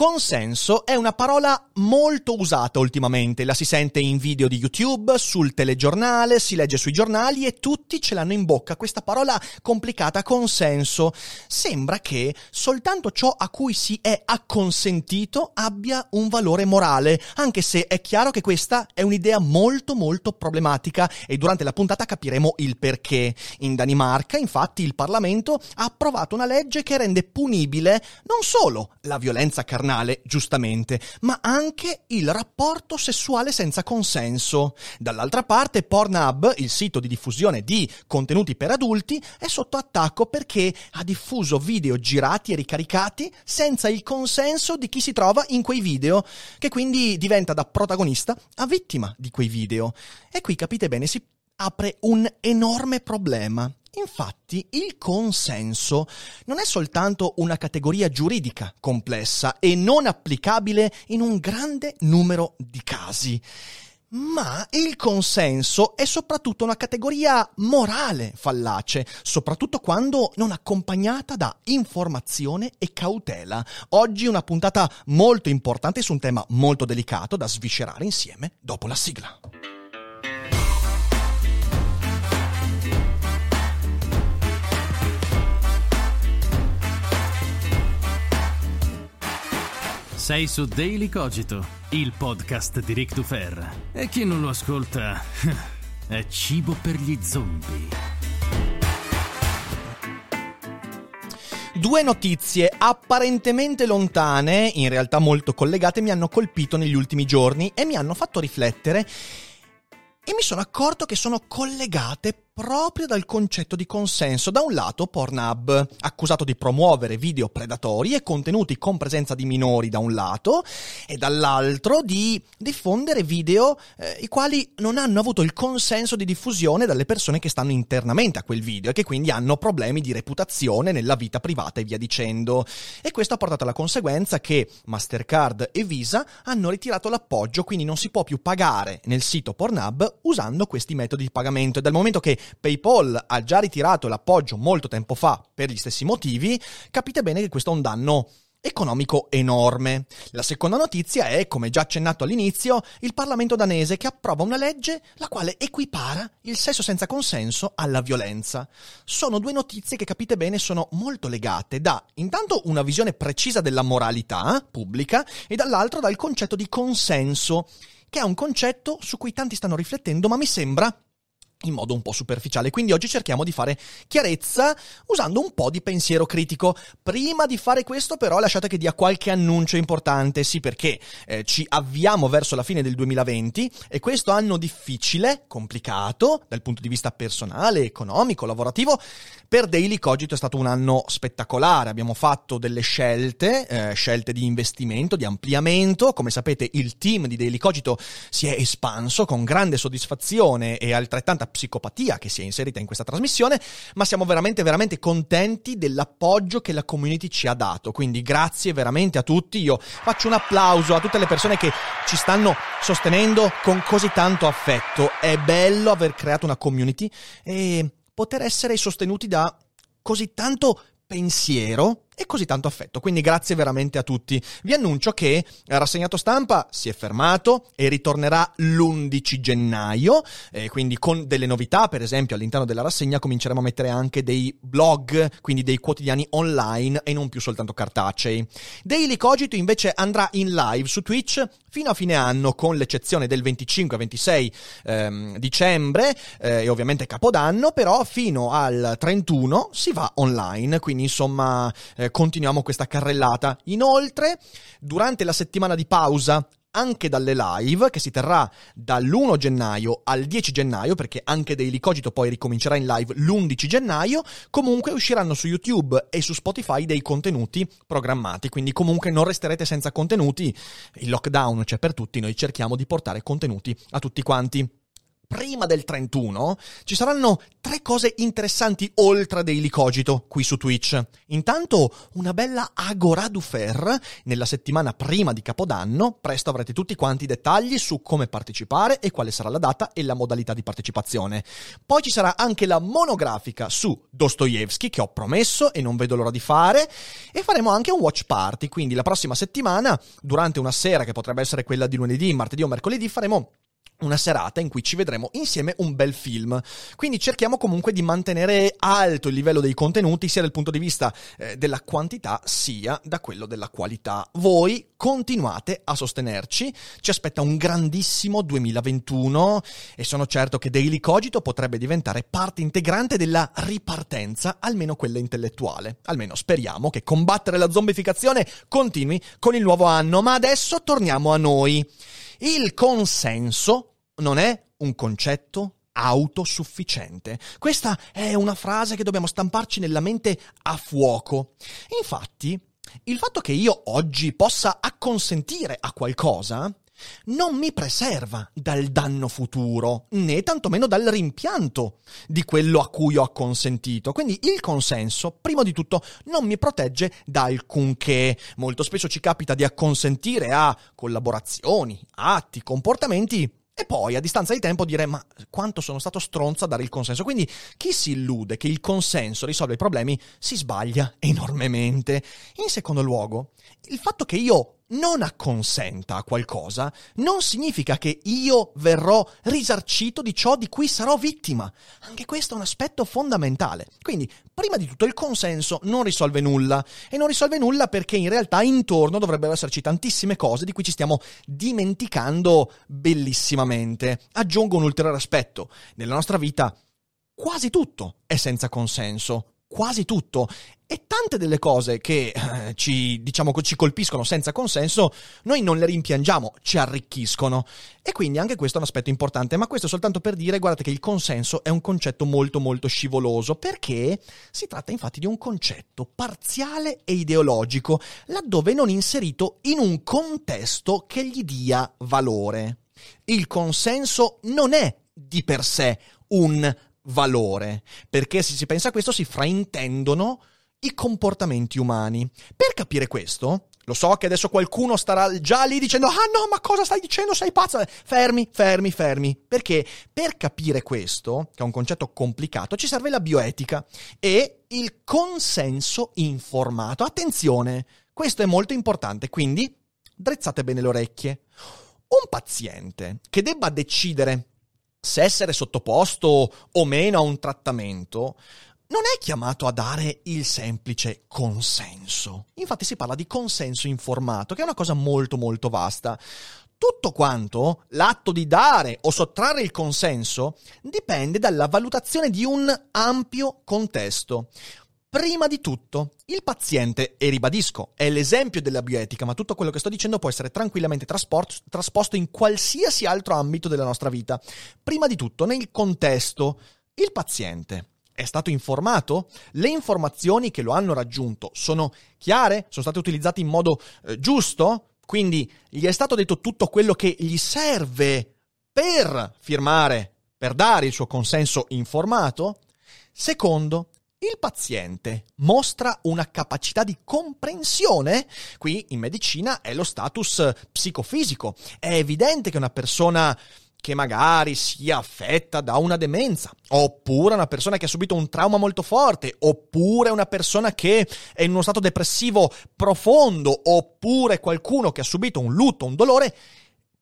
Consenso è una parola molto usata ultimamente, la si sente in video di YouTube, sul telegiornale, si legge sui giornali e tutti ce l'hanno in bocca questa parola complicata consenso. Sembra che soltanto ciò a cui si è acconsentito abbia un valore morale, anche se è chiaro che questa è un'idea molto molto problematica e durante la puntata capiremo il perché. In Danimarca, infatti, il Parlamento ha approvato una legge che rende punibile non solo la violenza carnale, carnale, giustamente, ma anche il rapporto sessuale senza consenso. Dall'altra parte, Pornhub, il sito di diffusione di contenuti per adulti, è sotto attacco perché ha diffuso video girati e ricaricati senza il consenso di chi si trova in quei video, che quindi diventa da protagonista a vittima di quei video. E qui capite bene, si apre un enorme problema. Infatti il consenso non è soltanto una categoria giuridica complessa e non applicabile in un grande numero di casi, ma il consenso è soprattutto una categoria morale fallace, soprattutto quando non accompagnata da informazione e cautela. Oggi una puntata molto importante su un tema molto delicato da sviscerare insieme dopo la sigla. Sei su Daily Cogito, il podcast di Rick Dufer. E chi non lo ascolta è cibo per gli zombie. Due notizie apparentemente lontane, in realtà molto collegate, mi hanno colpito negli ultimi giorni e mi hanno fatto riflettere e mi sono accorto che sono collegate proprio dal concetto di consenso. Da un lato Pornhub, accusato di promuovere video predatori e contenuti con presenza di minori da un lato, e dall'altro di diffondere video eh, i quali non hanno avuto il consenso di diffusione dalle persone che stanno internamente a quel video e che quindi hanno problemi di reputazione nella vita privata e via dicendo. E questo ha portato alla conseguenza che Mastercard e Visa hanno ritirato l'appoggio, quindi non si può più pagare nel sito Pornhub usando questi metodi di pagamento. E dal momento che PayPal ha già ritirato l'appoggio molto tempo fa per gli stessi motivi, capite bene che questo è un danno economico enorme. La seconda notizia è, come già accennato all'inizio, il Parlamento danese che approva una legge la quale equipara il sesso senza consenso alla violenza. Sono due notizie che capite bene sono molto legate da intanto una visione precisa della moralità pubblica e dall'altro dal concetto di consenso, che è un concetto su cui tanti stanno riflettendo, ma mi sembra in modo un po' superficiale. Quindi oggi cerchiamo di fare chiarezza usando un po' di pensiero critico. Prima di fare questo però lasciate che dia qualche annuncio importante, sì perché eh, ci avviamo verso la fine del 2020 e questo anno difficile, complicato dal punto di vista personale, economico, lavorativo, per Daily Cogito è stato un anno spettacolare. Abbiamo fatto delle scelte, eh, scelte di investimento, di ampliamento. Come sapete il team di Daily Cogito si è espanso con grande soddisfazione e altrettanta psicopatia che si è inserita in questa trasmissione, ma siamo veramente, veramente contenti dell'appoggio che la community ci ha dato. Quindi grazie veramente a tutti. Io faccio un applauso a tutte le persone che ci stanno sostenendo con così tanto affetto. È bello aver creato una community e poter essere sostenuti da così tanto pensiero e così tanto affetto. Quindi grazie veramente a tutti. Vi annuncio che rassegnato stampa si è fermato e ritornerà l'11 gennaio, eh, quindi con delle novità, per esempio all'interno della rassegna cominceremo a mettere anche dei blog, quindi dei quotidiani online e non più soltanto cartacei. Daily Cogito invece andrà in live su Twitch fino a fine anno, con l'eccezione del 25-26 ehm, dicembre eh, e ovviamente Capodanno, però fino al 31 si va online, quindi insomma eh, continuiamo questa carrellata. Inoltre, durante la settimana di pausa anche dalle live che si terrà dall'1 gennaio al 10 gennaio perché anche Daily Cogito poi ricomincerà in live l'11 gennaio comunque usciranno su YouTube e su Spotify dei contenuti programmati. Quindi comunque non resterete senza contenuti. Il lockdown c'è per tutti noi cerchiamo di portare contenuti a tutti quanti prima del 31, ci saranno tre cose interessanti oltre a Daily Cogito qui su Twitch. Intanto una bella Agora du Fer nella settimana prima di Capodanno, presto avrete tutti quanti i dettagli su come partecipare e quale sarà la data e la modalità di partecipazione. Poi ci sarà anche la monografica su Dostoevsky che ho promesso e non vedo l'ora di fare e faremo anche un watch party, quindi la prossima settimana durante una sera che potrebbe essere quella di lunedì, martedì o mercoledì faremo una serata in cui ci vedremo insieme un bel film. Quindi cerchiamo comunque di mantenere alto il livello dei contenuti sia dal punto di vista eh, della quantità sia da quello della qualità. Voi continuate a sostenerci, ci aspetta un grandissimo 2021 e sono certo che Daily Cogito potrebbe diventare parte integrante della ripartenza, almeno quella intellettuale. Almeno speriamo che combattere la zombificazione continui con il nuovo anno, ma adesso torniamo a noi. Il consenso non è un concetto autosufficiente. Questa è una frase che dobbiamo stamparci nella mente a fuoco. Infatti, il fatto che io oggi possa acconsentire a qualcosa non mi preserva dal danno futuro, né tantomeno dal rimpianto di quello a cui ho acconsentito. Quindi il consenso, prima di tutto, non mi protegge da alcunché. Molto spesso ci capita di acconsentire a collaborazioni, atti, comportamenti e poi a distanza di tempo dire ma quanto sono stato stronzo a dare il consenso. Quindi chi si illude che il consenso risolve i problemi si sbaglia enormemente. In secondo luogo, il fatto che io non acconsenta a qualcosa non significa che io verrò risarcito di ciò di cui sarò vittima. Anche questo è un aspetto fondamentale. Quindi, prima di tutto, il consenso non risolve nulla. E non risolve nulla perché in realtà intorno dovrebbero esserci tantissime cose di cui ci stiamo dimenticando bellissimamente. Aggiungo un ulteriore aspetto. Nella nostra vita quasi tutto è senza consenso quasi tutto e tante delle cose che eh, ci, diciamo, ci colpiscono senza consenso, noi non le rimpiangiamo, ci arricchiscono. E quindi anche questo è un aspetto importante, ma questo soltanto per dire, guardate che il consenso è un concetto molto molto scivoloso, perché si tratta infatti di un concetto parziale e ideologico, laddove non inserito in un contesto che gli dia valore. Il consenso non è di per sé un valore, perché se si pensa a questo si fraintendono i comportamenti umani. Per capire questo, lo so che adesso qualcuno starà già lì dicendo ah no, ma cosa stai dicendo? Sei pazzo? Fermi, fermi, fermi. Perché per capire questo, che è un concetto complicato, ci serve la bioetica e il consenso informato. Attenzione, questo è molto importante, quindi drezzate bene le orecchie. Un paziente che debba decidere se essere sottoposto o meno a un trattamento non è chiamato a dare il semplice consenso. Infatti si parla di consenso informato, che è una cosa molto molto vasta. Tutto quanto, l'atto di dare o sottrarre il consenso, dipende dalla valutazione di un ampio contesto. Prima di tutto, il paziente, e ribadisco, è l'esempio della bioetica, ma tutto quello che sto dicendo può essere tranquillamente trasposto in qualsiasi altro ambito della nostra vita. Prima di tutto, nel contesto, il paziente è stato informato? Le informazioni che lo hanno raggiunto sono chiare? Sono state utilizzate in modo eh, giusto? Quindi gli è stato detto tutto quello che gli serve per firmare, per dare il suo consenso informato? Secondo, il paziente mostra una capacità di comprensione, qui in medicina è lo status psicofisico. È evidente che una persona che magari sia affetta da una demenza, oppure una persona che ha subito un trauma molto forte, oppure una persona che è in uno stato depressivo profondo, oppure qualcuno che ha subito un lutto, un dolore,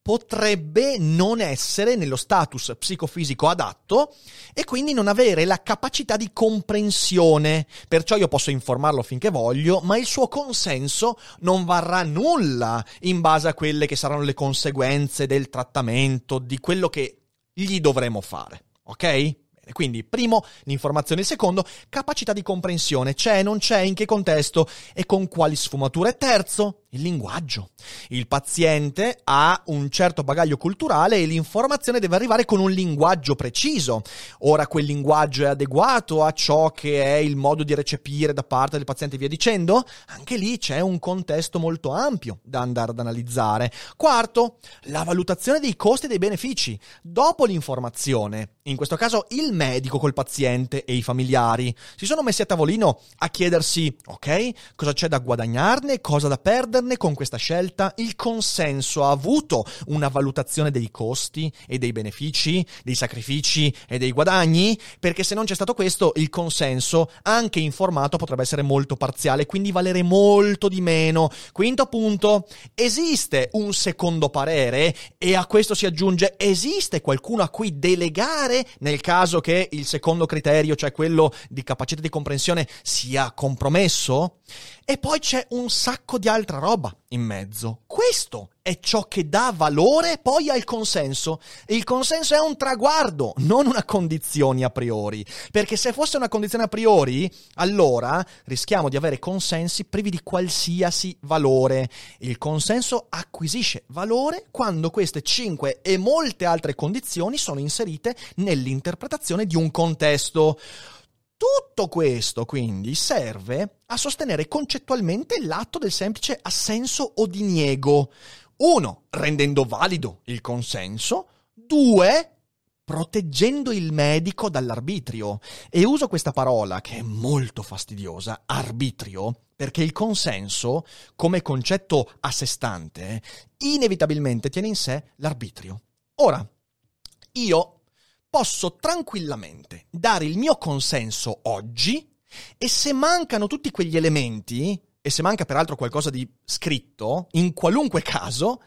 potrebbe non essere nello status psicofisico adatto e quindi non avere la capacità di comprensione. Perciò io posso informarlo finché voglio, ma il suo consenso non varrà nulla in base a quelle che saranno le conseguenze del trattamento, di quello che gli dovremo fare. Ok? Quindi, primo, l'informazione. Secondo, capacità di comprensione. C'è, non c'è, in che contesto e con quali sfumature. Terzo, il linguaggio. Il paziente ha un certo bagaglio culturale e l'informazione deve arrivare con un linguaggio preciso. Ora quel linguaggio è adeguato a ciò che è il modo di recepire da parte del paziente e via dicendo? Anche lì c'è un contesto molto ampio da andare ad analizzare. Quarto, la valutazione dei costi e dei benefici. Dopo l'informazione, in questo caso il medico col paziente e i familiari, si sono messi a tavolino a chiedersi, ok, cosa c'è da guadagnarne, cosa da perdere, perderne con questa scelta? Il consenso ha avuto una valutazione dei costi e dei benefici, dei sacrifici e dei guadagni? Perché se non c'è stato questo, il consenso, anche informato, potrebbe essere molto parziale, quindi valere molto di meno. Quinto punto, esiste un secondo parere e a questo si aggiunge esiste qualcuno a cui delegare nel caso che il secondo criterio, cioè quello di capacità di comprensione, sia compromesso? E poi c'è un sacco di altra roba in mezzo. Questo è ciò che dà valore poi al consenso. Il consenso è un traguardo, non una condizione a priori. Perché se fosse una condizione a priori, allora rischiamo di avere consensi privi di qualsiasi valore. Il consenso acquisisce valore quando queste cinque e molte altre condizioni sono inserite nell'interpretazione di un contesto. Tutto questo quindi serve a sostenere concettualmente l'atto del semplice assenso o diniego. Uno, rendendo valido il consenso. Due, proteggendo il medico dall'arbitrio. E uso questa parola che è molto fastidiosa, arbitrio, perché il consenso, come concetto a sé stante, inevitabilmente tiene in sé l'arbitrio. Ora, io posso tranquillamente dare il mio consenso oggi e se mancano tutti quegli elementi, e se manca peraltro qualcosa di scritto, in qualunque caso,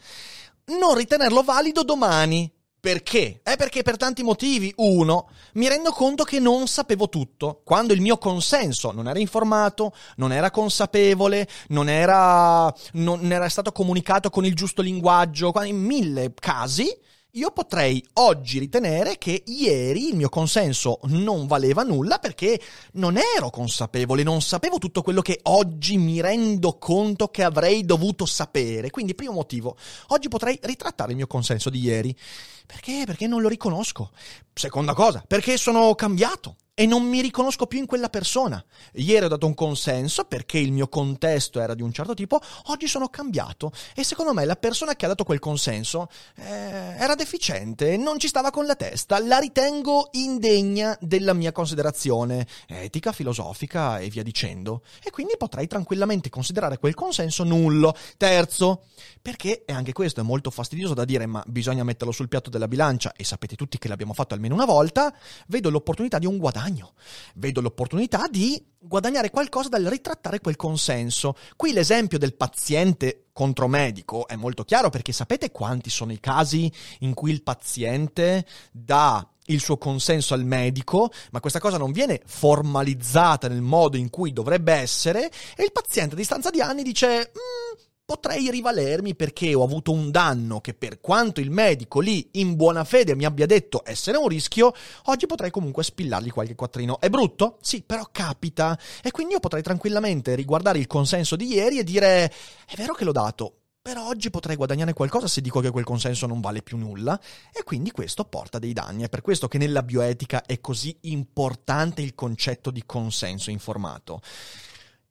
non ritenerlo valido domani. Perché? È perché per tanti motivi. Uno, mi rendo conto che non sapevo tutto. Quando il mio consenso non era informato, non era consapevole, non era, non era stato comunicato con il giusto linguaggio, in mille casi, io potrei oggi ritenere che ieri il mio consenso non valeva nulla perché non ero consapevole, non sapevo tutto quello che oggi mi rendo conto che avrei dovuto sapere. Quindi, primo motivo, oggi potrei ritrattare il mio consenso di ieri. Perché? Perché non lo riconosco. Seconda cosa, perché sono cambiato e non mi riconosco più in quella persona. Ieri ho dato un consenso perché il mio contesto era di un certo tipo, oggi sono cambiato e secondo me la persona che ha dato quel consenso eh, era deficiente, non ci stava con la testa, la ritengo indegna della mia considerazione etica, filosofica e via dicendo. E quindi potrei tranquillamente considerare quel consenso nullo. Terzo, perché, e anche questo è molto fastidioso da dire, ma bisogna metterlo sul piatto della bilancia e sapete tutti che l'abbiamo fatto almeno una volta, vedo l'opportunità di un guadagno guadagno. Vedo l'opportunità di guadagnare qualcosa dal ritrattare quel consenso. Qui l'esempio del paziente contro medico è molto chiaro perché sapete quanti sono i casi in cui il paziente dà il suo consenso al medico, ma questa cosa non viene formalizzata nel modo in cui dovrebbe essere e il paziente a distanza di anni dice mm, potrei rivalermi perché ho avuto un danno che per quanto il medico lì in buona fede mi abbia detto essere un rischio, oggi potrei comunque spillargli qualche quattrino. È brutto? Sì, però capita. E quindi io potrei tranquillamente riguardare il consenso di ieri e dire è vero che l'ho dato, però oggi potrei guadagnare qualcosa se dico che quel consenso non vale più nulla e quindi questo porta dei danni. È per questo che nella bioetica è così importante il concetto di consenso informato.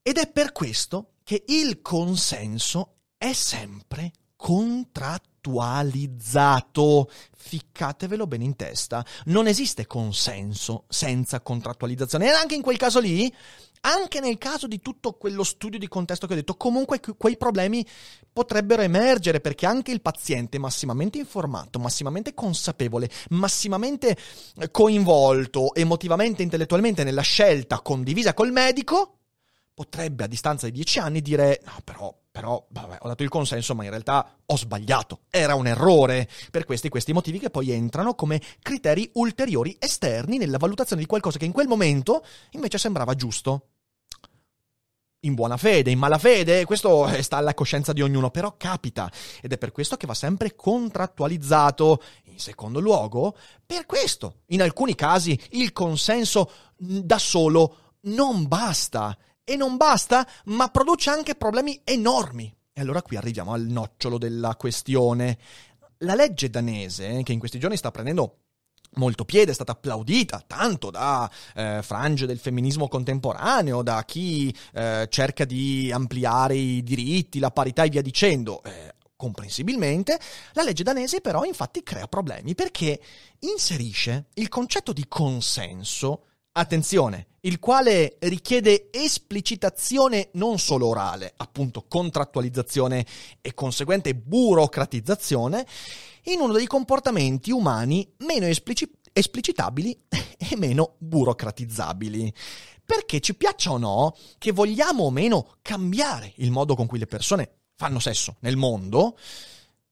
Ed è per questo che il consenso è sempre contrattualizzato. Ficcatevelo bene in testa. Non esiste consenso senza contrattualizzazione. E anche in quel caso lì, anche nel caso di tutto quello studio di contesto che ho detto, comunque quei problemi potrebbero emergere perché anche il paziente massimamente informato, massimamente consapevole, massimamente coinvolto emotivamente, intellettualmente nella scelta condivisa col medico, potrebbe a distanza di dieci anni dire no però, però vabbè, ho dato il consenso ma in realtà ho sbagliato, era un errore, per questi questi motivi che poi entrano come criteri ulteriori esterni nella valutazione di qualcosa che in quel momento invece sembrava giusto. In buona fede, in mala fede, questo sta alla coscienza di ognuno, però capita ed è per questo che va sempre contrattualizzato. In secondo luogo, per questo, in alcuni casi, il consenso da solo non basta e non basta, ma produce anche problemi enormi. E allora qui arriviamo al nocciolo della questione. La legge danese, che in questi giorni sta prendendo molto piede, è stata applaudita tanto da eh, frange del femminismo contemporaneo, da chi eh, cerca di ampliare i diritti, la parità e via dicendo. Eh, comprensibilmente, la legge danese però infatti crea problemi perché inserisce il concetto di consenso Attenzione, il quale richiede esplicitazione non solo orale, appunto contrattualizzazione e conseguente burocratizzazione, in uno dei comportamenti umani meno esplici- esplicitabili e meno burocratizzabili. Perché ci piaccia o no, che vogliamo o meno cambiare il modo con cui le persone fanno sesso nel mondo,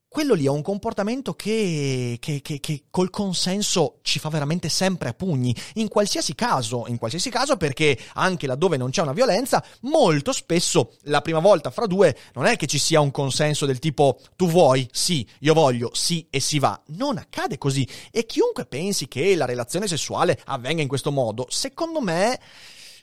quello lì è un comportamento che, che, che, che, col consenso ci fa veramente sempre a pugni, in qualsiasi caso, in qualsiasi caso perché anche laddove non c'è una violenza, molto spesso la prima volta fra due non è che ci sia un consenso del tipo tu vuoi, sì, io voglio, sì e si va, non accade così. E chiunque pensi che la relazione sessuale avvenga in questo modo, secondo me,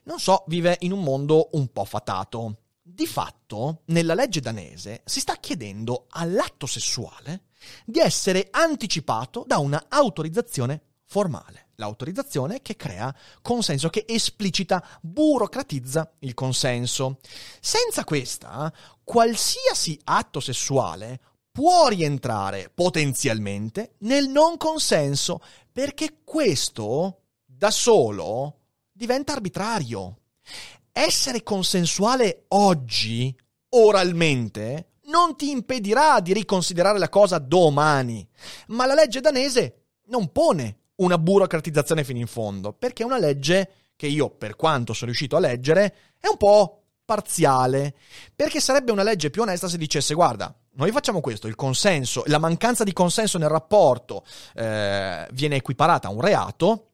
non so, vive in un mondo un po' fatato. Di fatto, nella legge danese si sta chiedendo all'atto sessuale di essere anticipato da una autorizzazione formale. L'autorizzazione che crea consenso, che esplicita, burocratizza il consenso. Senza questa, qualsiasi atto sessuale può rientrare potenzialmente nel non consenso, perché questo da solo diventa arbitrario essere consensuale oggi, oralmente, non ti impedirà di riconsiderare la cosa domani. Ma la legge danese non pone una burocratizzazione fino in fondo, perché è una legge che io, per quanto sono riuscito a leggere, è un po' parziale, perché sarebbe una legge più onesta se dicesse guarda, noi facciamo questo, il consenso, la mancanza di consenso nel rapporto eh, viene equiparata a un reato,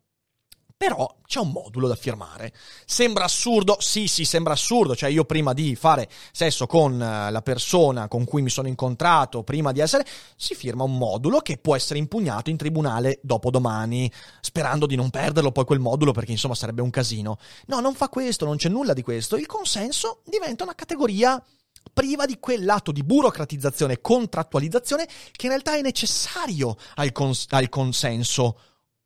però c'è un modulo da firmare. Sembra assurdo? Sì, sì, sembra assurdo. Cioè, io prima di fare sesso con eh, la persona con cui mi sono incontrato, prima di essere, si firma un modulo che può essere impugnato in tribunale dopo domani, sperando di non perderlo poi quel modulo, perché insomma sarebbe un casino. No, non fa questo, non c'è nulla di questo. Il consenso diventa una categoria priva di quel lato di burocratizzazione e contrattualizzazione che in realtà è necessario al, cons- al consenso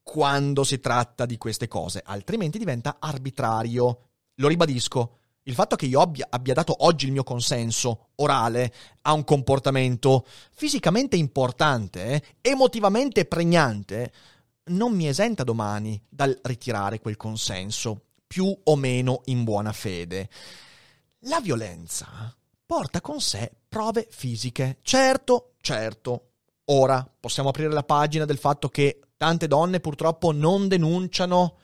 quando si tratta di queste cose, altrimenti diventa arbitrario. Lo ribadisco, il fatto che io abbia, abbia, dato oggi il mio consenso orale a un comportamento fisicamente importante, eh, emotivamente pregnante, non mi esenta domani dal ritirare quel consenso, più o meno in buona fede. La violenza porta con sé prove fisiche. Certo, certo. Ora possiamo aprire la pagina del fatto che Tante donne purtroppo non denunciano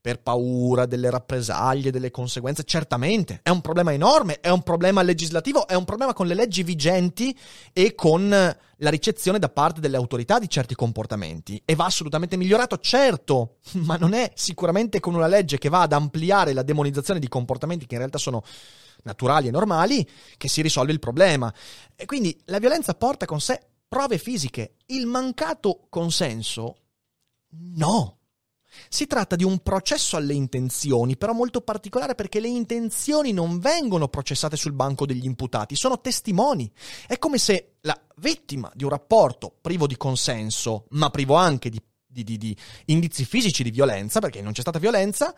per paura delle rappresaglie, delle conseguenze. Certamente, è un problema enorme, è un problema legislativo, è un problema con le leggi vigenti e con la ricezione da parte delle autorità di certi comportamenti. E va assolutamente migliorato, certo, ma non è sicuramente con una legge che va ad ampliare la demonizzazione di comportamenti che in realtà sono naturali e normali che si risolve il problema. E quindi la violenza porta con sé prove fisiche. Il mancato consenso No. Si tratta di un processo alle intenzioni, però molto particolare perché le intenzioni non vengono processate sul banco degli imputati, sono testimoni. È come se la vittima di un rapporto privo di consenso, ma privo anche di, di, di, di indizi fisici di violenza, perché non c'è stata violenza,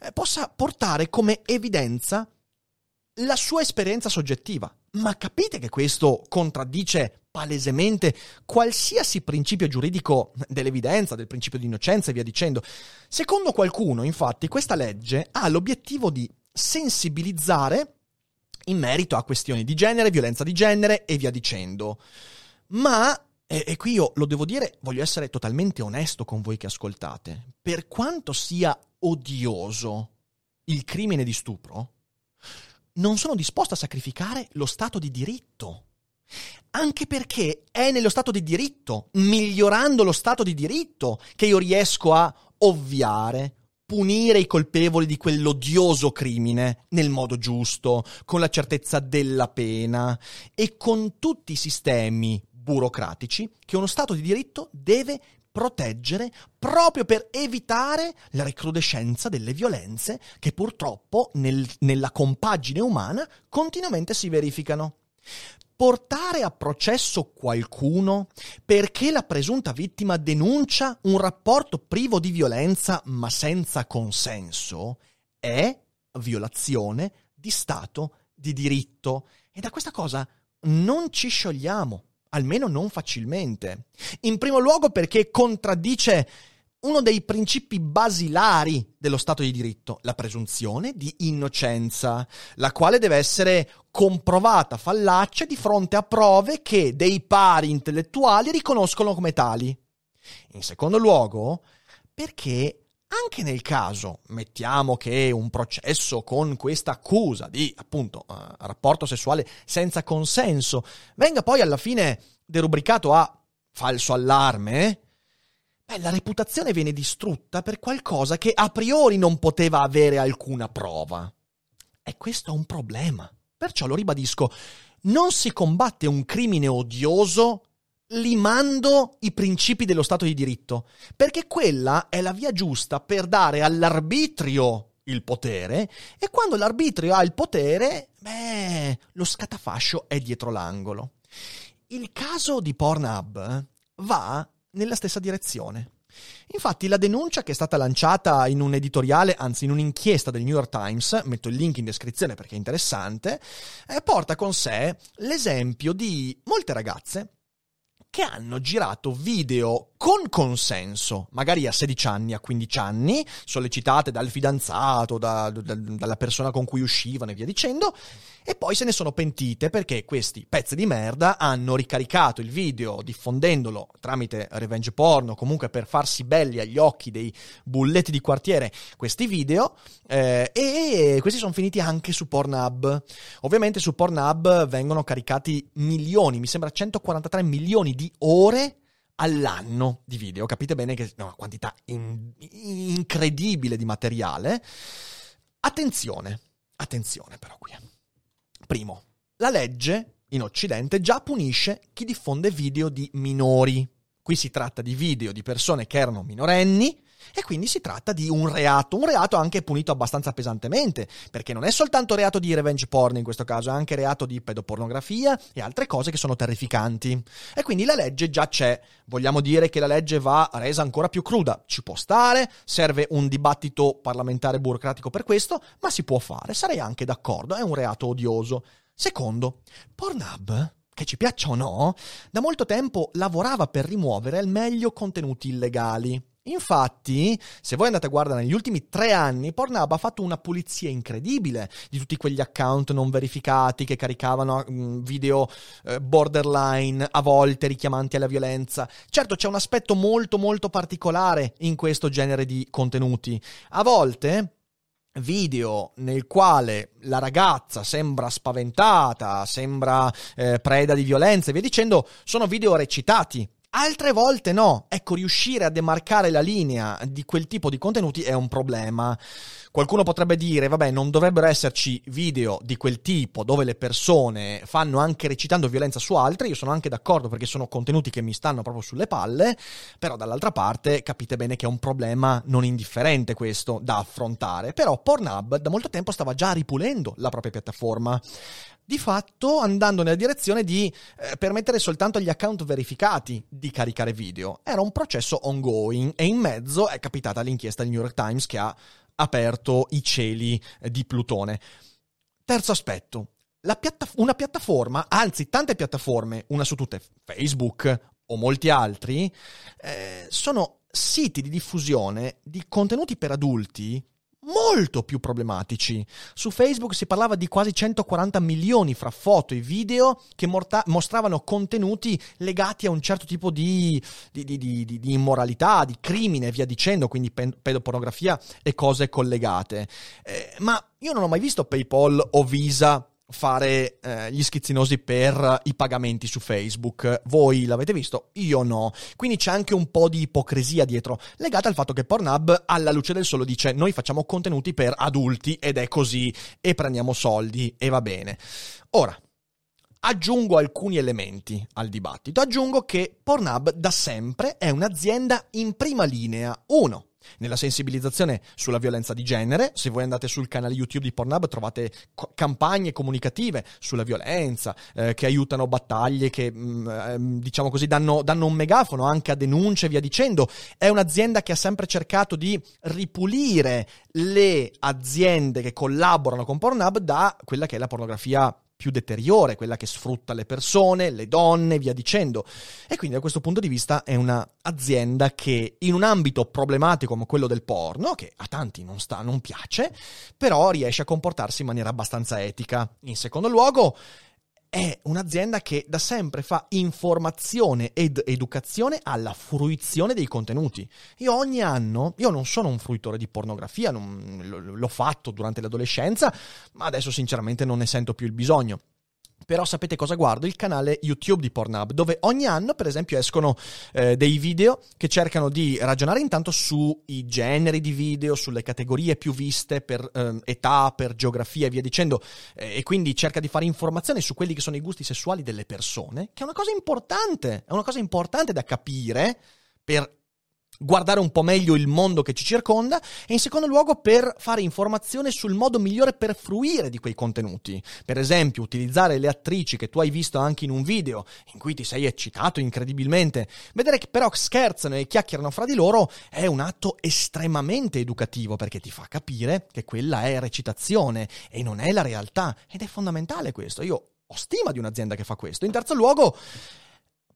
eh, possa portare come evidenza la sua esperienza soggettiva. Ma capite che questo contraddice palesemente qualsiasi principio giuridico dell'evidenza, del principio di innocenza e via dicendo. Secondo qualcuno, infatti, questa legge ha l'obiettivo di sensibilizzare in merito a questioni di genere, violenza di genere e via dicendo. Ma, e, e qui io lo devo dire, voglio essere totalmente onesto con voi che ascoltate, per quanto sia odioso il crimine di stupro, non sono disposto a sacrificare lo Stato di diritto. Anche perché è nello Stato di diritto, migliorando lo Stato di diritto, che io riesco a ovviare, punire i colpevoli di quell'odioso crimine nel modo giusto, con la certezza della pena e con tutti i sistemi burocratici che uno Stato di diritto deve proteggere proprio per evitare la recrudescenza delle violenze che purtroppo nel, nella compagine umana continuamente si verificano. portare a processo qualcuno perché la presunta vittima denuncia un rapporto privo di violenza ma senza consenso è violazione di Stato di diritto. E da questa cosa non ci sciogliamo, almeno non facilmente. In primo luogo perché contraddice uno dei principi basilari dello Stato di diritto, la presunzione di innocenza, la quale deve essere comprovata fallace di fronte a prove che dei pari intellettuali riconoscono come tali. In secondo luogo, perché anche nel caso, mettiamo che un processo con questa accusa di appunto uh, rapporto sessuale senza consenso venga poi alla fine derubricato a falso allarme, beh, la reputazione viene distrutta per qualcosa che a priori non poteva avere alcuna prova. E questo è un problema. Perciò lo ribadisco, non si combatte un crimine odioso limando i principi dello Stato di diritto, perché quella è la via giusta per dare all'arbitrio il potere e quando l'arbitrio ha il potere, beh, lo scatafascio è dietro l'angolo. Il caso di Pornhub va nella stessa direzione. Infatti la denuncia che è stata lanciata in un editoriale, anzi in un'inchiesta del New York Times, metto il link in descrizione perché è interessante, eh, porta con sé l'esempio di molte ragazze che hanno girato video con consenso, magari a 16 anni, a 15 anni, sollecitate dal fidanzato, da, da, dalla persona con cui uscivano e via dicendo, e poi se ne sono pentite perché questi pezzi di merda hanno ricaricato il video diffondendolo tramite revenge porno, comunque per farsi belli agli occhi dei bulletti di quartiere questi video, eh, e questi sono finiti anche su Pornhub. Ovviamente su Pornhub vengono caricati milioni, mi sembra 143 milioni di di ore all'anno di video. Capite bene che è una quantità in- incredibile di materiale. Attenzione, attenzione però qui. Primo, la legge in Occidente già punisce chi diffonde video di minori. Qui si tratta di video di persone che erano minorenni e quindi si tratta di un reato, un reato anche punito abbastanza pesantemente, perché non è soltanto reato di revenge porn in questo caso, è anche reato di pedopornografia e altre cose che sono terrificanti. E quindi la legge già c'è, vogliamo dire che la legge va resa ancora più cruda, ci può stare, serve un dibattito parlamentare burocratico per questo, ma si può fare, sarei anche d'accordo, è un reato odioso. Secondo, Pornhub che ci piaccia o no, da molto tempo lavorava per rimuovere al meglio contenuti illegali. Infatti, se voi andate a guardare negli ultimi tre anni, Pornhub ha fatto una pulizia incredibile di tutti quegli account non verificati che caricavano mm, video eh, borderline, a volte richiamanti alla violenza. Certo, c'è un aspetto molto molto particolare in questo genere di contenuti. A volte video nel quale la ragazza sembra spaventata, sembra eh, preda di violenza e via dicendo, sono video recitati Altre volte no. Ecco, riuscire a demarcare la linea di quel tipo di contenuti è un problema. Qualcuno potrebbe dire, vabbè, non dovrebbero esserci video di quel tipo dove le persone fanno anche recitando violenza su altri. Io sono anche d'accordo perché sono contenuti che mi stanno proprio sulle palle, però dall'altra parte capite bene che è un problema non indifferente questo da affrontare. Però Pornhub da molto tempo stava già ripulendo la propria piattaforma di fatto andando nella direzione di eh, permettere soltanto agli account verificati di caricare video. Era un processo ongoing e in mezzo è capitata l'inchiesta del New York Times che ha aperto i cieli eh, di Plutone. Terzo aspetto, piatta- una piattaforma, anzi tante piattaforme, una su tutte, Facebook o molti altri, eh, sono siti di diffusione di contenuti per adulti molto più problematici. Su Facebook si parlava di quasi 140 milioni fra foto e video che morta- mostravano contenuti legati a un certo tipo di, di, di, di immoralità, di crimine e via dicendo, quindi pedopornografia e cose collegate. Eh, ma io non ho mai visto PayPal o Visa fare eh, gli schizzinosi per i pagamenti su Facebook. Voi l'avete visto? Io no. Quindi c'è anche un po' di ipocrisia dietro, legata al fatto che Pornhub alla luce del sole dice noi facciamo contenuti per adulti ed è così e prendiamo soldi e va bene. Ora, aggiungo alcuni elementi al dibattito. Aggiungo che Pornhub da sempre è un'azienda in prima linea. Uno, nella sensibilizzazione sulla violenza di genere. Se voi andate sul canale YouTube di Pornhub trovate co- campagne comunicative sulla violenza eh, che aiutano battaglie, che mh, mm, ehm, diciamo così danno, danno, un megafono anche a denunce e via dicendo. È un'azienda che ha sempre cercato di ripulire le aziende che collaborano con Pornhub da quella che è la pornografia più deteriore, quella che sfrutta le persone, le donne, via dicendo. E quindi da questo punto di vista è un'azienda che in un ambito problematico come quello del porno, che a tanti non sta, non piace, però riesce a comportarsi in maniera abbastanza etica. In secondo luogo, è un'azienda che da sempre fa informazione ed educazione alla fruizione dei contenuti. Io ogni anno, io non sono un fruitore di pornografia, non, l'ho fatto durante l'adolescenza, ma adesso sinceramente non ne sento più il bisogno. Però sapete cosa guardo? Il canale YouTube di Pornhub, dove ogni anno, per esempio, escono eh, dei video che cercano di ragionare intanto sui generi di video, sulle categorie più viste per eh, età, per geografia e via dicendo, eh, e quindi cerca di fare informazioni su quelli che sono i gusti sessuali delle persone, che è una cosa importante, è una cosa importante da capire per guardare un po' meglio il mondo che ci circonda e in secondo luogo per fare informazione sul modo migliore per fruire di quei contenuti. Per esempio, utilizzare le attrici che tu hai visto anche in un video in cui ti sei eccitato incredibilmente, vedere che però scherzano e chiacchierano fra di loro è un atto estremamente educativo perché ti fa capire che quella è recitazione e non è la realtà ed è fondamentale questo. Io ho stima di un'azienda che fa questo. In terzo luogo,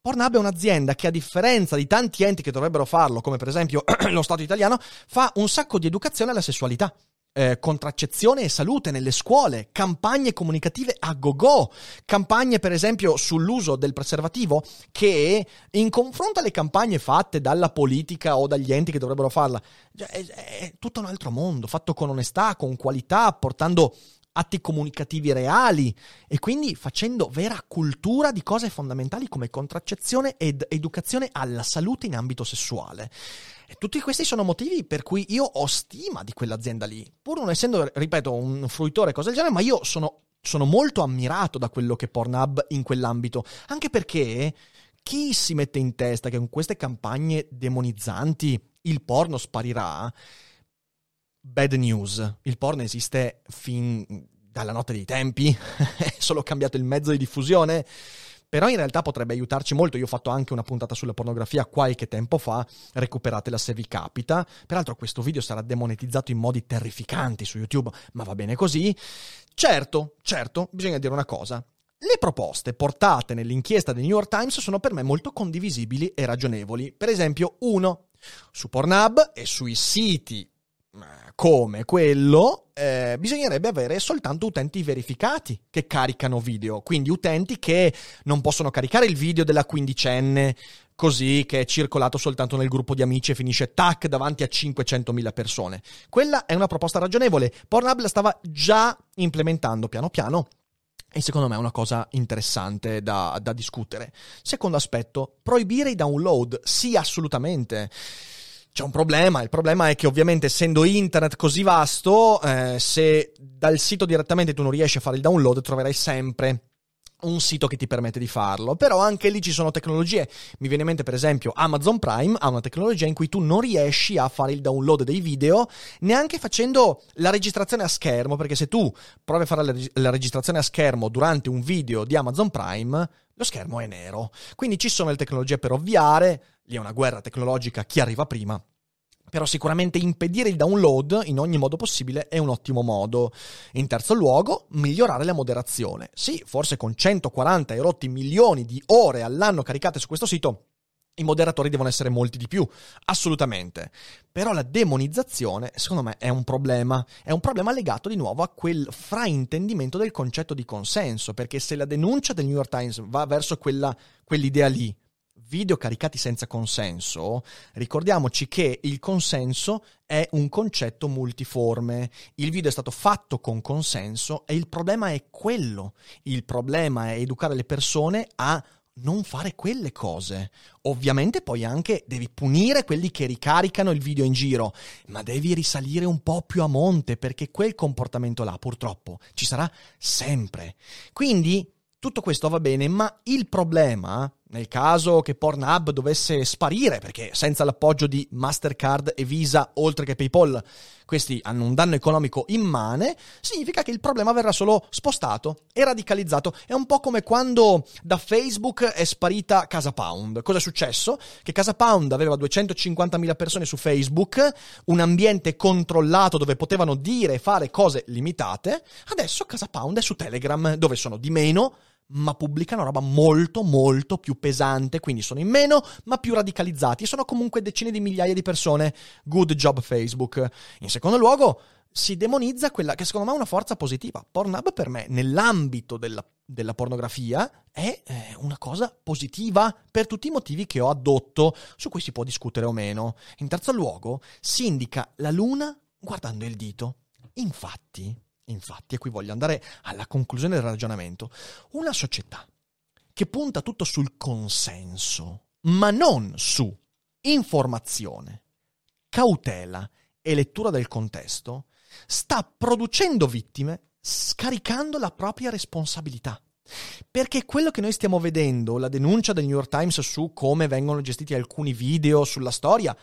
Pornhub è un'azienda che a differenza di tanti enti che dovrebbero farlo, come per esempio lo Stato italiano, fa un sacco di educazione alla sessualità. Eh, contraccezione e salute nelle scuole, campagne comunicative a go-go, campagne per esempio sull'uso del preservativo che in confronto alle campagne fatte dalla politica o dagli enti che dovrebbero farla, è, è tutto un altro mondo, fatto con onestà, con qualità, portando atti comunicativi reali e quindi facendo vera cultura di cose fondamentali come contraccezione ed educazione alla salute in ambito sessuale. E tutti questi sono motivi per cui io ho stima di quell'azienda lì, pur non essendo, ripeto, un fruitore, cosa del genere, ma io sono, sono molto ammirato da quello che Pornhub in quell'ambito, anche perché chi si mette in testa che con queste campagne demonizzanti il porno sparirà, bad news. Il porno esiste fin dalla notte dei tempi, è solo cambiato il mezzo di diffusione. Però in realtà potrebbe aiutarci molto. Io ho fatto anche una puntata sulla pornografia qualche tempo fa, recuperatela se vi capita. Peraltro questo video sarà demonetizzato in modi terrificanti su YouTube, ma va bene così. Certo, certo, bisogna dire una cosa. Le proposte portate nell'inchiesta del New York Times sono per me molto condivisibili e ragionevoli. Per esempio, uno, su Pornhub e sui siti come quello, eh, bisognerebbe avere soltanto utenti verificati che caricano video, quindi utenti che non possono caricare il video della quindicenne così che è circolato soltanto nel gruppo di amici e finisce tac davanti a 500.000 persone. Quella è una proposta ragionevole. Pornhub la stava già implementando piano piano. E secondo me è una cosa interessante da, da discutere. Secondo aspetto, proibire i download. Sì, assolutamente c'è un problema, il problema è che ovviamente essendo internet così vasto, eh, se dal sito direttamente tu non riesci a fare il download, troverai sempre un sito che ti permette di farlo, però anche lì ci sono tecnologie. Mi viene in mente per esempio Amazon Prime ha una tecnologia in cui tu non riesci a fare il download dei video neanche facendo la registrazione a schermo, perché se tu provi a fare la, la registrazione a schermo durante un video di Amazon Prime, lo schermo è nero. Quindi ci sono le tecnologie per ovviare, lì è una guerra tecnologica, chi arriva prima. Però sicuramente impedire il download in ogni modo possibile è un ottimo modo. In terzo luogo, migliorare la moderazione. Sì, forse con 140 e rotti milioni di ore all'anno caricate su questo sito, i moderatori devono essere molti di più, assolutamente. Però la demonizzazione, secondo me, è un problema. È un problema legato di nuovo a quel fraintendimento del concetto di consenso, perché se la denuncia del New York Times va verso quella, quell'idea lì, video caricati senza consenso, ricordiamoci che il consenso è un concetto multiforme. Il video è stato fatto con consenso e il problema è quello. Il problema è educare le persone a non fare quelle cose. Ovviamente poi anche devi punire quelli che ricaricano il video in giro, ma devi risalire un po' più a monte perché quel comportamento là purtroppo ci sarà sempre. Quindi tutto questo va bene, ma il problema nel caso che Pornhub dovesse sparire, perché senza l'appoggio di Mastercard e Visa, oltre che PayPal, questi hanno un danno economico immane, significa che il problema verrà solo spostato e radicalizzato. È un po' come quando da Facebook è sparita Casa Pound. Cosa è successo? Che Casa Pound aveva 250.000 persone su Facebook, un ambiente controllato dove potevano dire e fare cose limitate. Adesso Casa Pound è su Telegram, dove sono di meno ma pubblicano roba molto molto più pesante, quindi sono in meno, ma più radicalizzati e sono comunque decine di migliaia di persone. Good job Facebook. In secondo luogo, si demonizza quella che secondo me è una forza positiva. Pornhub per me, nell'ambito della, della pornografia, è eh, una cosa positiva per tutti i motivi che ho addotto, su cui si può discutere o meno. In terzo luogo, si indica la luna guardando il dito. Infatti, Infatti, e qui voglio andare alla conclusione del ragionamento, una società che punta tutto sul consenso, ma non su informazione, cautela e lettura del contesto, sta producendo vittime scaricando la propria responsabilità. Perché quello che noi stiamo vedendo, la denuncia del New York Times su come vengono gestiti alcuni video sulla storia,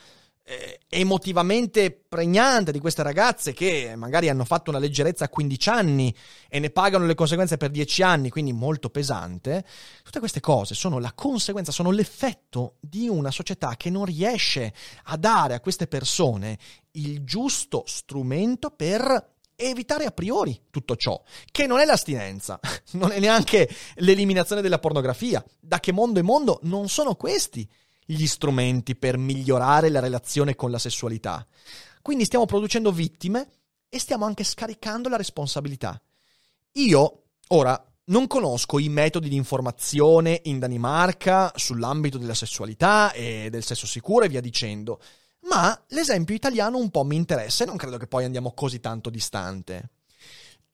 emotivamente pregnante di queste ragazze che magari hanno fatto una leggerezza a 15 anni e ne pagano le conseguenze per 10 anni, quindi molto pesante, tutte queste cose sono la conseguenza, sono l'effetto di una società che non riesce a dare a queste persone il giusto strumento per evitare a priori tutto ciò, che non è l'astinenza, non è neanche l'eliminazione della pornografia. Da che mondo è mondo non sono questi gli strumenti per migliorare la relazione con la sessualità. Quindi stiamo producendo vittime e stiamo anche scaricando la responsabilità. Io, ora, non conosco i metodi di informazione in Danimarca sull'ambito della sessualità e del sesso sicuro e via dicendo, ma l'esempio italiano un po' mi interessa e non credo che poi andiamo così tanto distante.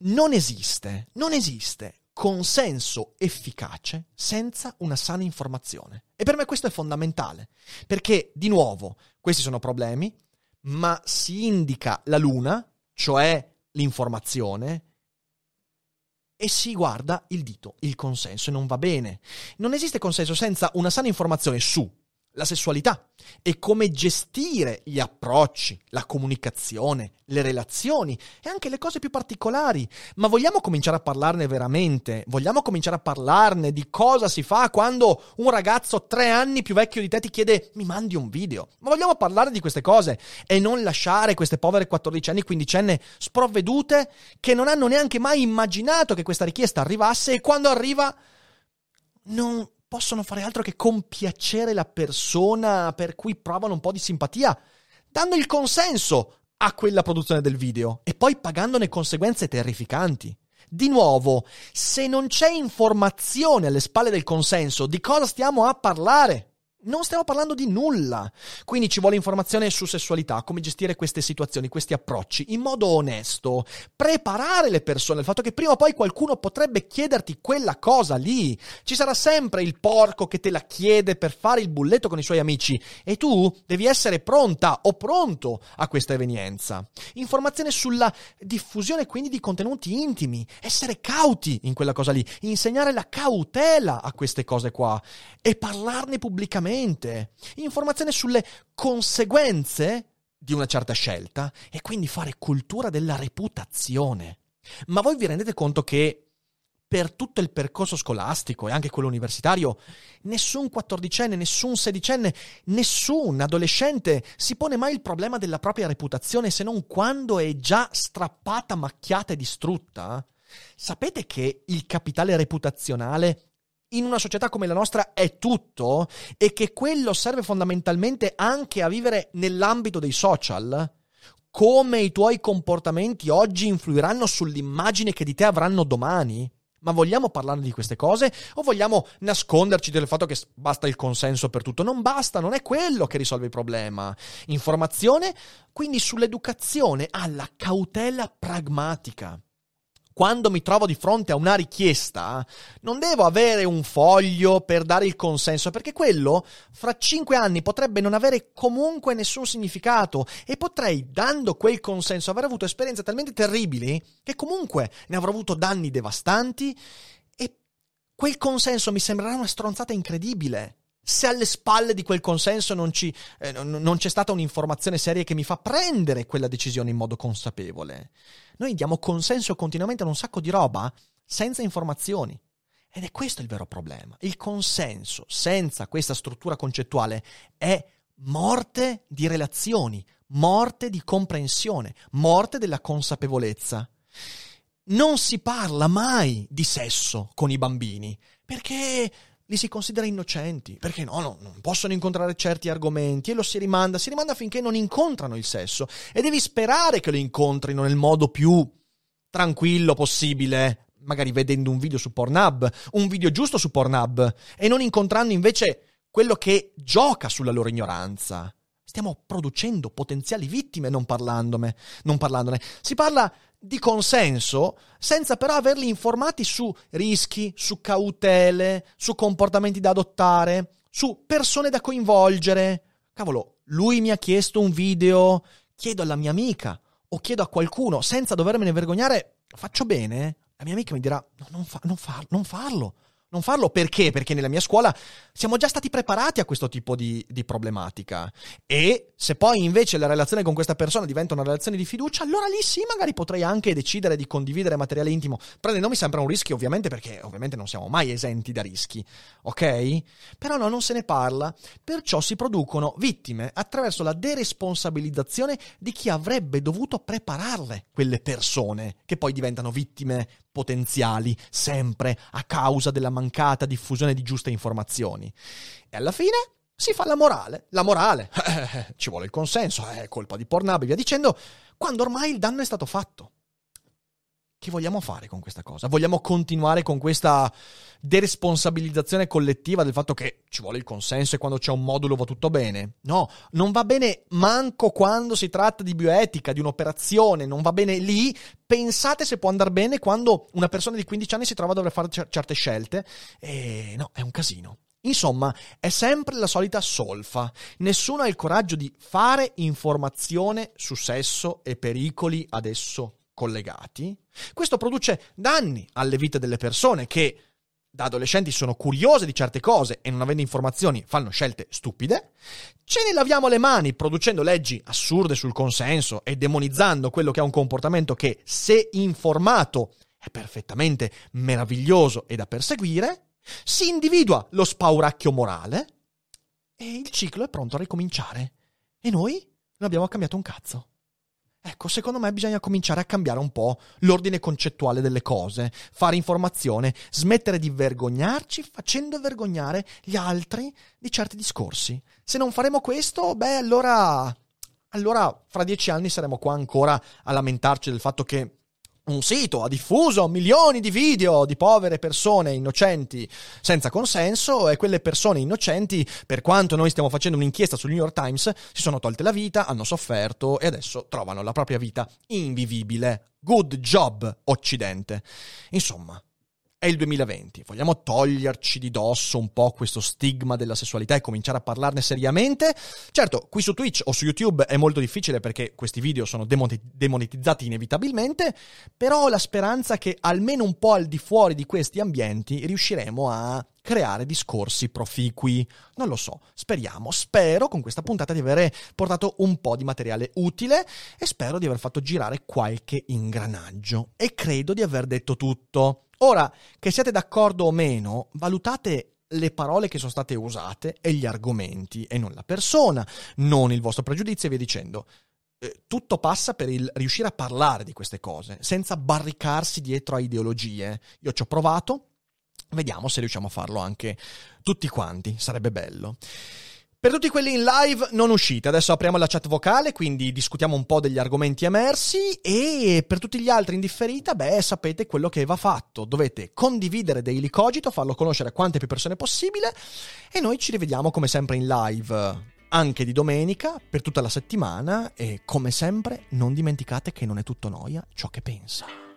Non esiste, non esiste consenso efficace senza una sana informazione. E per me questo è fondamentale, perché di nuovo questi sono problemi, ma si indica la luna, cioè l'informazione, e si guarda il dito, il consenso, e non va bene. Non esiste consenso senza una sana informazione su la sessualità e come gestire gli approcci, la comunicazione, le relazioni e anche le cose più particolari. Ma vogliamo cominciare a parlarne veramente? Vogliamo cominciare a parlarne di cosa si fa quando un ragazzo tre anni più vecchio di te ti chiede mi mandi un video? Ma vogliamo parlare di queste cose e non lasciare queste povere 14 anni, 15 anni sprovvedute che non hanno neanche mai immaginato che questa richiesta arrivasse e quando arriva non possono fare altro che compiacere la persona per cui provano un po' di simpatia, dando il consenso a quella produzione del video e poi pagandone conseguenze terrificanti. Di nuovo, se non c'è informazione alle spalle del consenso, di cosa stiamo a parlare? Non stiamo parlando di nulla. Quindi ci vuole informazione su sessualità, come gestire queste situazioni, questi approcci in modo onesto. Preparare le persone al fatto che prima o poi qualcuno potrebbe chiederti quella cosa lì. Ci sarà sempre il porco che te la chiede per fare il bulletto con i suoi amici e tu devi essere pronta o pronto a questa evenienza. Informazione sulla diffusione quindi di contenuti intimi, essere cauti in quella cosa lì, insegnare la cautela a queste cose qua e parlarne pubblicamente correttamente, informazione sulle conseguenze di una certa scelta e quindi fare cultura della reputazione. Ma voi vi rendete conto che per tutto il percorso scolastico e anche quello universitario, nessun quattordicenne, nessun sedicenne, nessun adolescente si pone mai il problema della propria reputazione se non quando è già strappata, macchiata e distrutta? Sapete che il capitale reputazionale in una società come la nostra è tutto e che quello serve fondamentalmente anche a vivere nell'ambito dei social? Come i tuoi comportamenti oggi influiranno sull'immagine che di te avranno domani? Ma vogliamo parlare di queste cose o vogliamo nasconderci del fatto che basta il consenso per tutto? Non basta, non è quello che risolve il problema. Informazione, quindi sull'educazione alla cautela pragmatica quando mi trovo di fronte a una richiesta, non devo avere un foglio per dare il consenso, perché quello fra cinque anni potrebbe non avere comunque nessun significato e potrei, dando quel consenso, aver avuto esperienze talmente terribili che comunque ne avrò avuto danni devastanti quel consenso mi sembrerà una stronzata incredibile. Se alle spalle di quel consenso non, ci, eh, non c'è stata un'informazione seria che mi fa prendere quella decisione in modo consapevole. Noi diamo consenso continuamente a un sacco di roba senza informazioni. Ed è questo il vero problema. Il consenso senza questa struttura concettuale è morte di relazioni, morte di comprensione, morte della consapevolezza non si parla mai di sesso con i bambini perché li si considera innocenti, perché no, no, non possono incontrare certi argomenti e lo si rimanda, si rimanda finché non incontrano il sesso e devi sperare che lo incontrino nel modo più tranquillo possibile, magari vedendo un video su Pornhub, un video giusto su Pornhub e non incontrando invece quello che gioca sulla loro ignoranza. Stiamo producendo potenziali vittime non parlandone, non parlandone. Si parla di consenso senza però averli informati su rischi, su cautele, su comportamenti da adottare, su persone da coinvolgere. Cavolo, lui mi ha chiesto un video, chiedo alla mia amica o chiedo a qualcuno senza dovermene vergognare, faccio bene? La mia amica mi dirà, no, non, fa, non, fa, non farlo non farlo perché? Perché nella mia scuola siamo già stati preparati a questo tipo di, di, problematica. E se poi invece la relazione con questa persona diventa una relazione di fiducia, allora lì sì, magari potrei anche decidere di condividere materiale intimo, prendendomi sempre un rischio, ovviamente, perché ovviamente non siamo mai esenti da rischi, ok? Però no, non se ne parla, perciò si producono vittime attraverso la deresponsabilizzazione di chi avrebbe dovuto prepararle, quelle persone, che poi diventano vittime potenziali, sempre a causa della mancata diffusione di giuste informazioni. E alla fine si fa la morale. La morale, ci vuole il consenso, è colpa di Pornhub via dicendo, quando ormai il danno è stato fatto. Che vogliamo fare con questa cosa? Vogliamo continuare con questa deresponsabilizzazione collettiva del fatto che ci vuole il consenso e quando c'è un modulo va tutto bene? No, non va bene manco quando si tratta di bioetica, di un'operazione, non va bene lì. Pensate se può andare bene quando una persona di 15 anni si trova a dover fare certe scelte. E no, è un casino. Insomma, è sempre la solita solfa. Nessuno ha il coraggio di fare informazione su sesso e pericoli adesso collegati, questo produce danni alle vite delle persone che da adolescenti sono curiose di certe cose e non avendo informazioni fanno scelte stupide, ce ne laviamo le mani producendo leggi assurde sul consenso e demonizzando quello che è un comportamento che, se informato, è perfettamente meraviglioso e da perseguire, si individua lo spauracchio morale e il ciclo è pronto a ricominciare. E noi non abbiamo cambiato un cazzo. Ecco, secondo me bisogna cominciare a cambiare un po' l'ordine concettuale delle cose, fare informazione, smettere di vergognarci facendo vergognare gli altri di certi discorsi. Se non faremo questo, beh, allora allora fra dieci anni saremo qua ancora a lamentarci del fatto che un sito ha diffuso milioni di video di povere persone innocenti senza consenso e quelle persone innocenti, per quanto noi stiamo facendo un'inchiesta sul New York Times, si sono tolte la vita, hanno sofferto e adesso trovano la propria vita invivibile. Good job, Occidente. Insomma, è il 2020, vogliamo toglierci di dosso un po' questo stigma della sessualità e cominciare a parlarne seriamente? Certo, qui su Twitch o su YouTube è molto difficile perché questi video sono demonetizzati inevitabilmente, però ho la speranza che almeno un po' al di fuori di questi ambienti riusciremo a creare discorsi proficui. Non lo so, speriamo. Spero con questa puntata di aver portato un po' di materiale utile e spero di aver fatto girare qualche ingranaggio. E credo di aver detto tutto. Ora, che siate d'accordo o meno, valutate le parole che sono state usate e gli argomenti e non la persona, non il vostro pregiudizio e via dicendo. Eh, tutto passa per il riuscire a parlare di queste cose senza barricarsi dietro a ideologie. Io ci ho provato, vediamo se riusciamo a farlo anche tutti quanti, sarebbe bello. Per tutti quelli in live non uscite, adesso apriamo la chat vocale, quindi discutiamo un po' degli argomenti emersi e per tutti gli altri in differita, beh, sapete quello che va fatto. Dovete condividere Daily Cogito, farlo conoscere a quante più persone possibile e noi ci rivediamo come sempre in live anche di domenica per tutta la settimana e come sempre non dimenticate che non è tutto noia ciò che pensa.